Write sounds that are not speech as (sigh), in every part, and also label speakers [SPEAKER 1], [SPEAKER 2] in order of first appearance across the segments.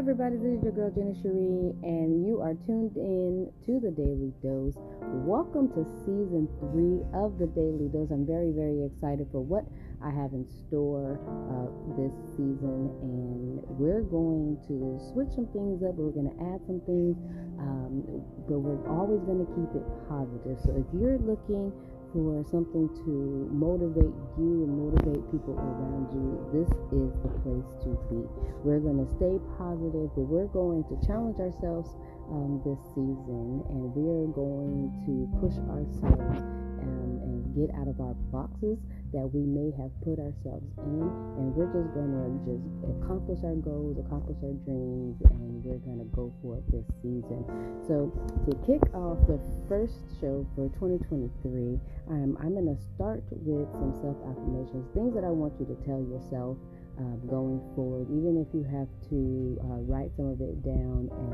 [SPEAKER 1] everybody, this is your girl Gina Cherie, and you are tuned in to the Daily Dose. Welcome to season three of the Daily Dose. I'm very, very excited for what I have in store uh, this season, and we're going to switch some things up. We're going to add some things, um, but we're always going to keep it positive. So if you're looking for something to motivate you and motivate people around you, this is the place to be. We're going to stay positive, but we're going to challenge ourselves um, this season and we're going to push ourselves um, and get out of our boxes that we may have put ourselves in and we're just to just accomplish our goals accomplish our dreams and we're to go for it this season. So to kick off the first show for 2023 um, i'm to start with some self affirmations things that i want you to tell yourself uh, going forward, even if you have to uh, write some of it down and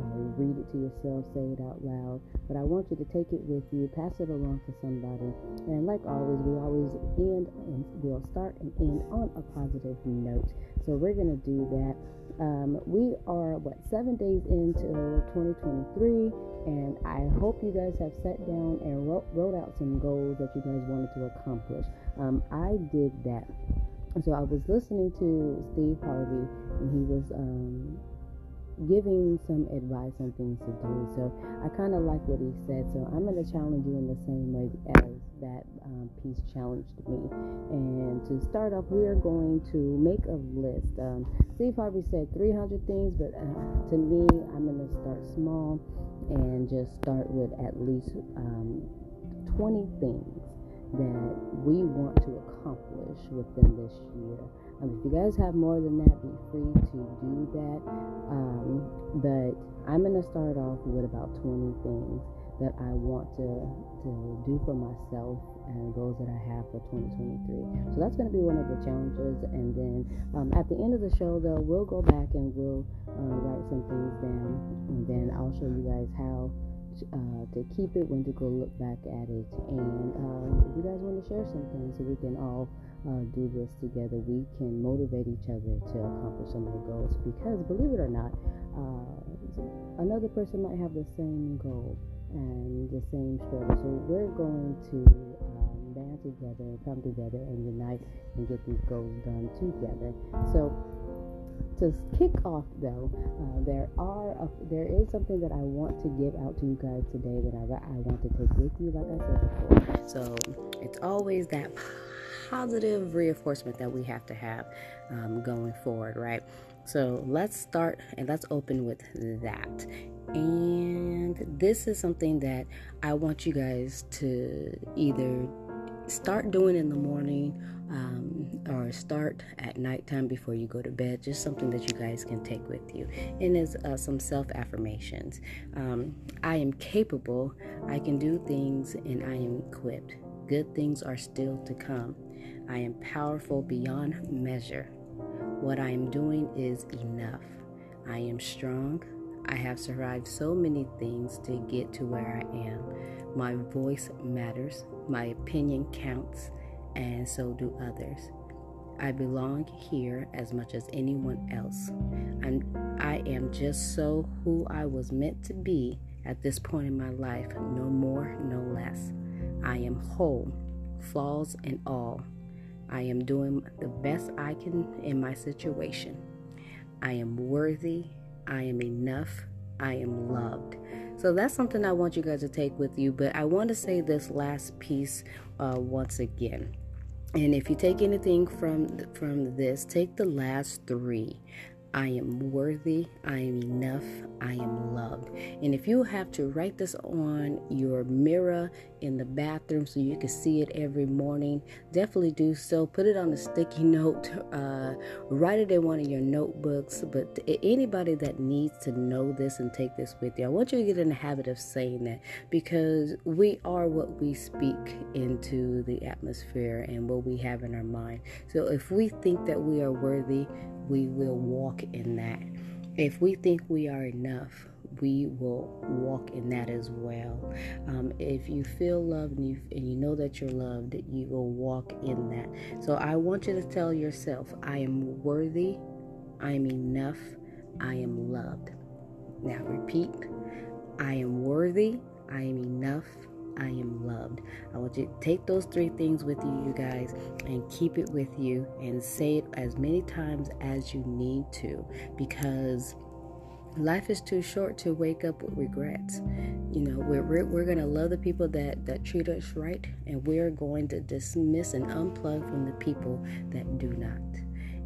[SPEAKER 1] uh, read it to yourself, say it out loud. But I want you to take it with you, pass it along to somebody. And like always, we always end and we'll start and end on a positive note. So we're going to do that. Um, we are, what, seven days into 2023, and I hope you guys have sat down and wrote, wrote out some goals that you guys wanted to accomplish. Um, I did that so I was listening to Steve Harvey, and he was um, giving some advice on things to do. So I kind of like what he said. So I'm going to challenge you in the same way as that um, piece challenged me. And to start off, we are going to make a list. Um, Steve Harvey said 300 things, but uh, to me, I'm going to start small and just start with at least um, 20 things that we want to accomplish within this year. Um, if you guys have more than that, be free to do that. Um, but I'm going to start off with about 20 things that I want to, to do for myself and goals that I have for 2023. So that's going to be one of the challenges. And then um, at the end of the show, though, we'll go back and we'll uh, write some things down. And then I'll show you guys how uh, to keep it, when to go look back at it. And uh, if you guys want to share something so we can all uh, do this together, we can motivate each other to accomplish some of the goals. Because believe it or not, uh, another person might have the same goal and the same struggle. So we're going to um, band together, come together, and unite and get these goals done together. So to kick off though, uh, there are a, there is something that I want to give out to you guys today that I, I want to take with you, like I said before. So it's always that positive reinforcement that we have to have um, going forward, right? So let's start and let's open with that. And this is something that I want you guys to either start doing in the morning um, or start at nighttime before you go to bed. Just something that you guys can take with you. And is uh, some self affirmations. Um, I am capable. I can do things, and I am equipped. Good things are still to come. I am powerful beyond measure. What I am doing is enough. I am strong. I have survived so many things to get to where I am. My voice matters. My opinion counts and so do others. I belong here as much as anyone else. I'm, I am just so who I was meant to be at this point in my life, no more, no less. I am whole, flaws and all. I am doing the best I can in my situation. I am worthy. I am enough. I am loved. So that's something I want you guys to take with you. But I want to say this last piece uh, once again. And if you take anything from from this, take the last three. I am worthy, I am enough, I am loved. And if you have to write this on your mirror in the bathroom so you can see it every morning, definitely do so. Put it on a sticky (laughs) note, uh, write it in one of your notebooks. But anybody that needs to know this and take this with you, I want you to get in the habit of saying that because we are what we speak into the atmosphere and what we have in our mind. So if we think that we are worthy, we will walk in that. If we think we are enough, we will walk in that as well. Um, if you feel loved and you, and you know that you're loved, you will walk in that. So I want you to tell yourself, I am worthy, I am enough, I am loved. Now repeat I am worthy, I am enough, I am loved. I want you to take those three things with you, you guys, and keep it with you and say it as many times as you need to because life is too short to wake up with regrets. You know, we're, we're, we're going to love the people that, that treat us right, and we're going to dismiss and unplug from the people that do not.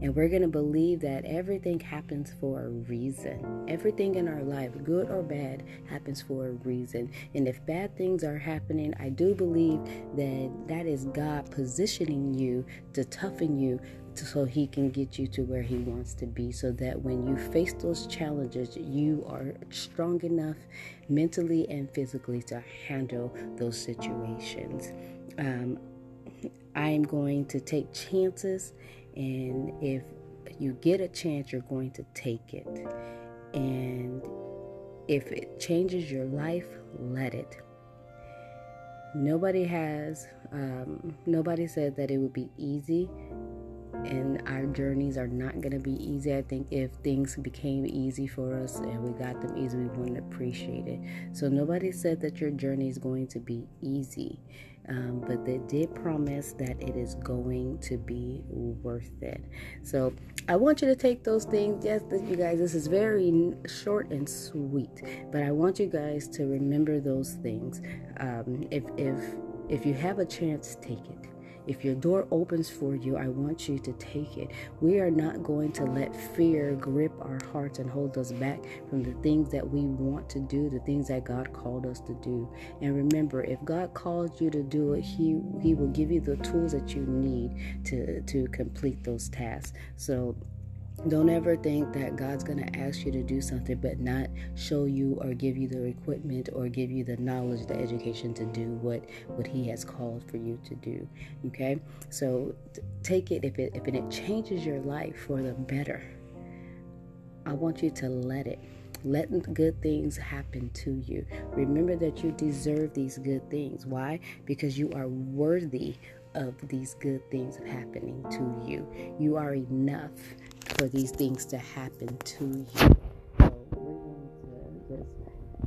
[SPEAKER 1] And we're going to believe that everything happens for a reason. Everything in our life, good or bad, happens for a reason. And if bad things are happening, I do believe that that is God positioning you to toughen you so he can get you to where he wants to be so that when you face those challenges you are strong enough mentally and physically to handle those situations. Um, i am going to take chances and if you get a chance you're going to take it. And if it changes your life let it. Nobody has um, nobody said that it would be easy and our journeys are not going to be easy. I think if things became easy for us and we got them easy, we wouldn't appreciate it. So, nobody said that your journey is going to be easy, um, but they did promise that it is going to be worth it. So, I want you to take those things. Yes, you guys, this is very short and sweet, but I want you guys to remember those things. Um, if, if, if you have a chance, take it if your door opens for you, I want you to take it. We are not going to let fear grip our hearts and hold us back from the things that we want to do, the things that God called us to do. And remember, if God called you to do it, He He will give you the tools that you need to to complete those tasks. So don't ever think that God's going to ask you to do something but not show you or give you the equipment or give you the knowledge, the education to do what what he has called for you to do. Okay? So take it if it if it changes your life for the better. I want you to let it. Let good things happen to you. Remember that you deserve these good things. Why? Because you are worthy of these good things happening to you. You are enough for these things to happen to you. So we're going to just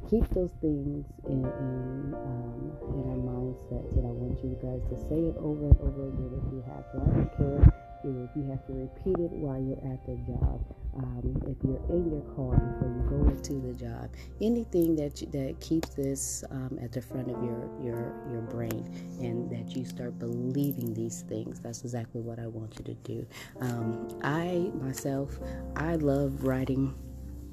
[SPEAKER 1] keep those things in in, um, in our mindsets, and I want you guys to say it over and over again if you have to. I don't care if you have to repeat it while you're at the job, um, if you're in your car before you go into the job, anything that you, that keeps this um, at the front of your your your brain, and that you start believing these things. That's exactly what I want you to do. Um, I myself, I love writing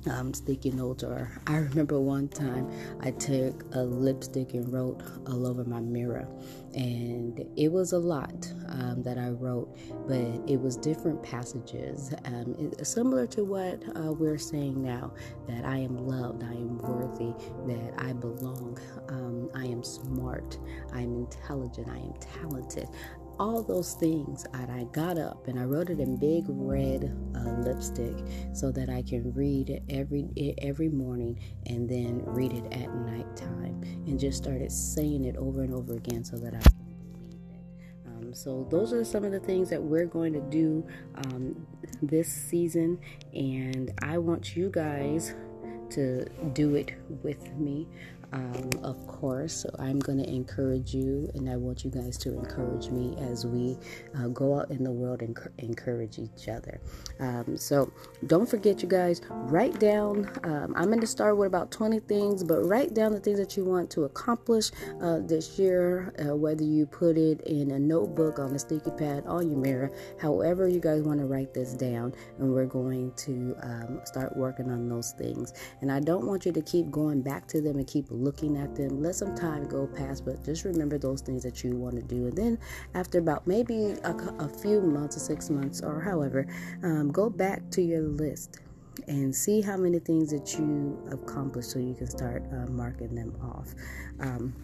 [SPEAKER 1] um, sticky notes or i remember one time i took a lipstick and wrote all over my mirror and it was a lot um, that i wrote but it was different passages um, similar to what uh, we're saying now that i am loved i am worthy that i belong um, i am smart i am intelligent i am talented all those things. And I got up and I wrote it in big red uh, lipstick so that I can read it every every morning and then read it at nighttime. And just started saying it over and over again so that I can believe it. Um, so those are some of the things that we're going to do um, this season, and I want you guys to do it with me um, of course. So I'm going to encourage you, and I want you guys to encourage me as we uh, go out in the world and encourage each other. Um, so don't forget, you guys, write down. Um, I'm going to start with about 20 things, but write down the things that you want to accomplish uh, this year, uh, whether you put it in a notebook, on a sticky pad, on your mirror, however you guys want to write this down, and we're going to um, start working on those things. And I don't want you to keep going back to them and keep looking at them. Let some time go past, but just remember those things that you want to do. And then, after about maybe a, a few months or six months or however, um, go back to your list and see how many things that you accomplished so you can start uh, marking them off. Um,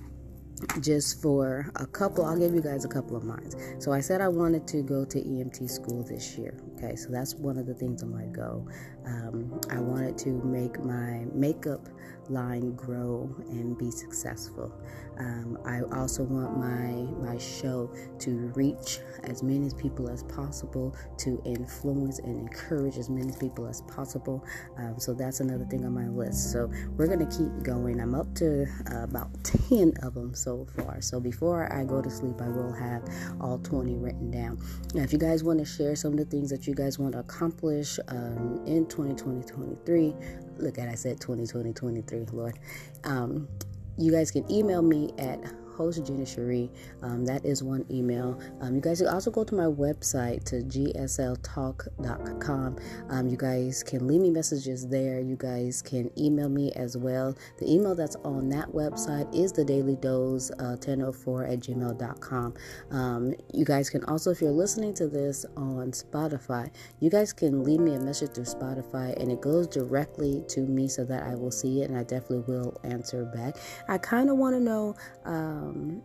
[SPEAKER 1] just for a couple i'll give you guys a couple of mines. So i said i wanted to go to emt school this year okay? So that's one of the things on my go. Um, i wanted to make my makeup line grow and be successful. Um, I also want my my show to reach as many people as possible, to influence and encourage as many people as possible. Um, so that's another thing on my list. So we're gonna keep going. I'm up to uh, about 10 of them so far. So before I go to sleep, I will have all 20 written down. Now, if you guys want to share some of the things that you guys want to accomplish um, in 2020, 2023, look at I said 2020, 2023, Lord. Um, you guys can email me at host Gina Cherie. Um, that is one email. Um, you guys can also go to my website to gsltalk.com. Um, you guys can leave me messages there. You guys can email me as well. The email that's on that website is the daily dose uh, 1004 at gmail.com. Um, you guys can also, if you're listening to this on Spotify, you guys can leave me a message through Spotify and it goes directly to me so that I will see it and I definitely will answer back. I kind of want to know. Uh, um,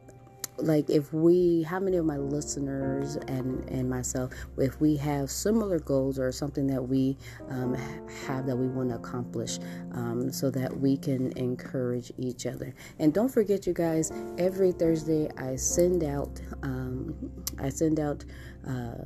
[SPEAKER 1] like if we how many of my listeners and and myself if we have similar goals or something that we um, have that we want to accomplish um, so that we can encourage each other. And don't forget you guys every thursday i send out um, i send out uh,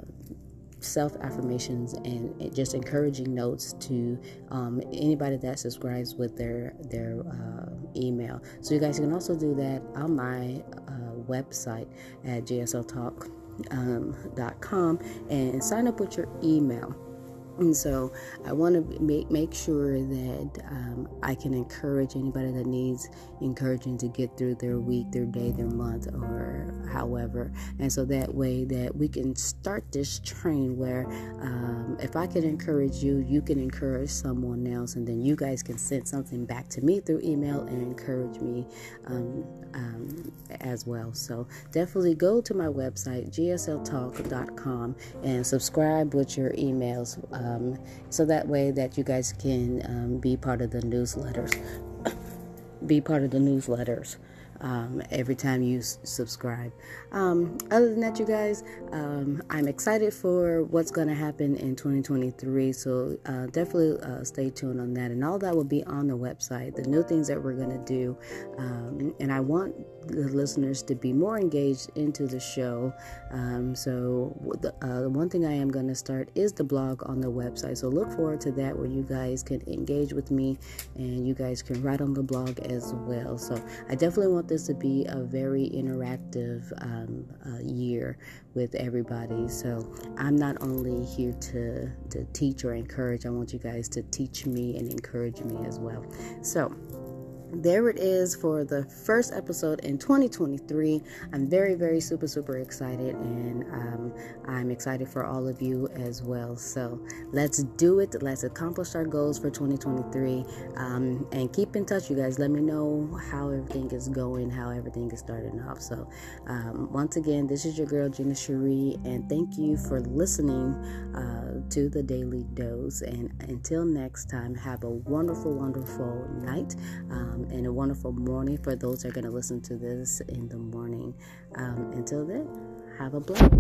[SPEAKER 1] self affirmations and just encouraging notes to um, anybody that subscribes with their their uh, email. So you guys can also do that on my uh, website at gsltalk.com um, and sign up with your email. And so I want to make, make sure that um, I can encourage anybody that needs encouraging to get through their week, their day, their month, or however. And so that way that we can start this train where um, if I can encourage you, you can encourage someone else, and then you guys can send something back to me through email and encourage me um, um as well. So definitely go to my website, gsltalk.com, and subscribe with your emails um, so that way that you guys can um, be part of the newsletters (coughs) be part of the newsletters um, every time you s- subscribe. Um, other than that, you guys, um, I'm excited for what's going to happen in 2023. So uh, definitely uh, stay tuned on that. And all that will be on the website, the new things that we're going to do. Um, and I want the listeners to be more engaged into the show. Um, so the, uh, one thing I am going to start is the blog on the website. So look forward to that where you guys can engage with me and you guys can write on the blog as well. So I definitely want this to be a very interactive um, uh, year with everybody. So I'm not only here to, to teach or encourage, I want you guys to teach me and encourage me as well. So, there it is for the first episode in 2023. I'm very, very super, super excited, and um, I'm excited for all of you as well. So let's do it. Let's accomplish our goals for 2023, um, and keep in touch, you guys. Let me know how everything is going, how everything is starting off. So um, once again, this is your girl Gina Cherie, and thank you for listening uh, to the Daily Dose. And until next time, have a wonderful, wonderful night. Um, and a wonderful morning for those that are going to listen to this in the morning. Um, until then, have a blessed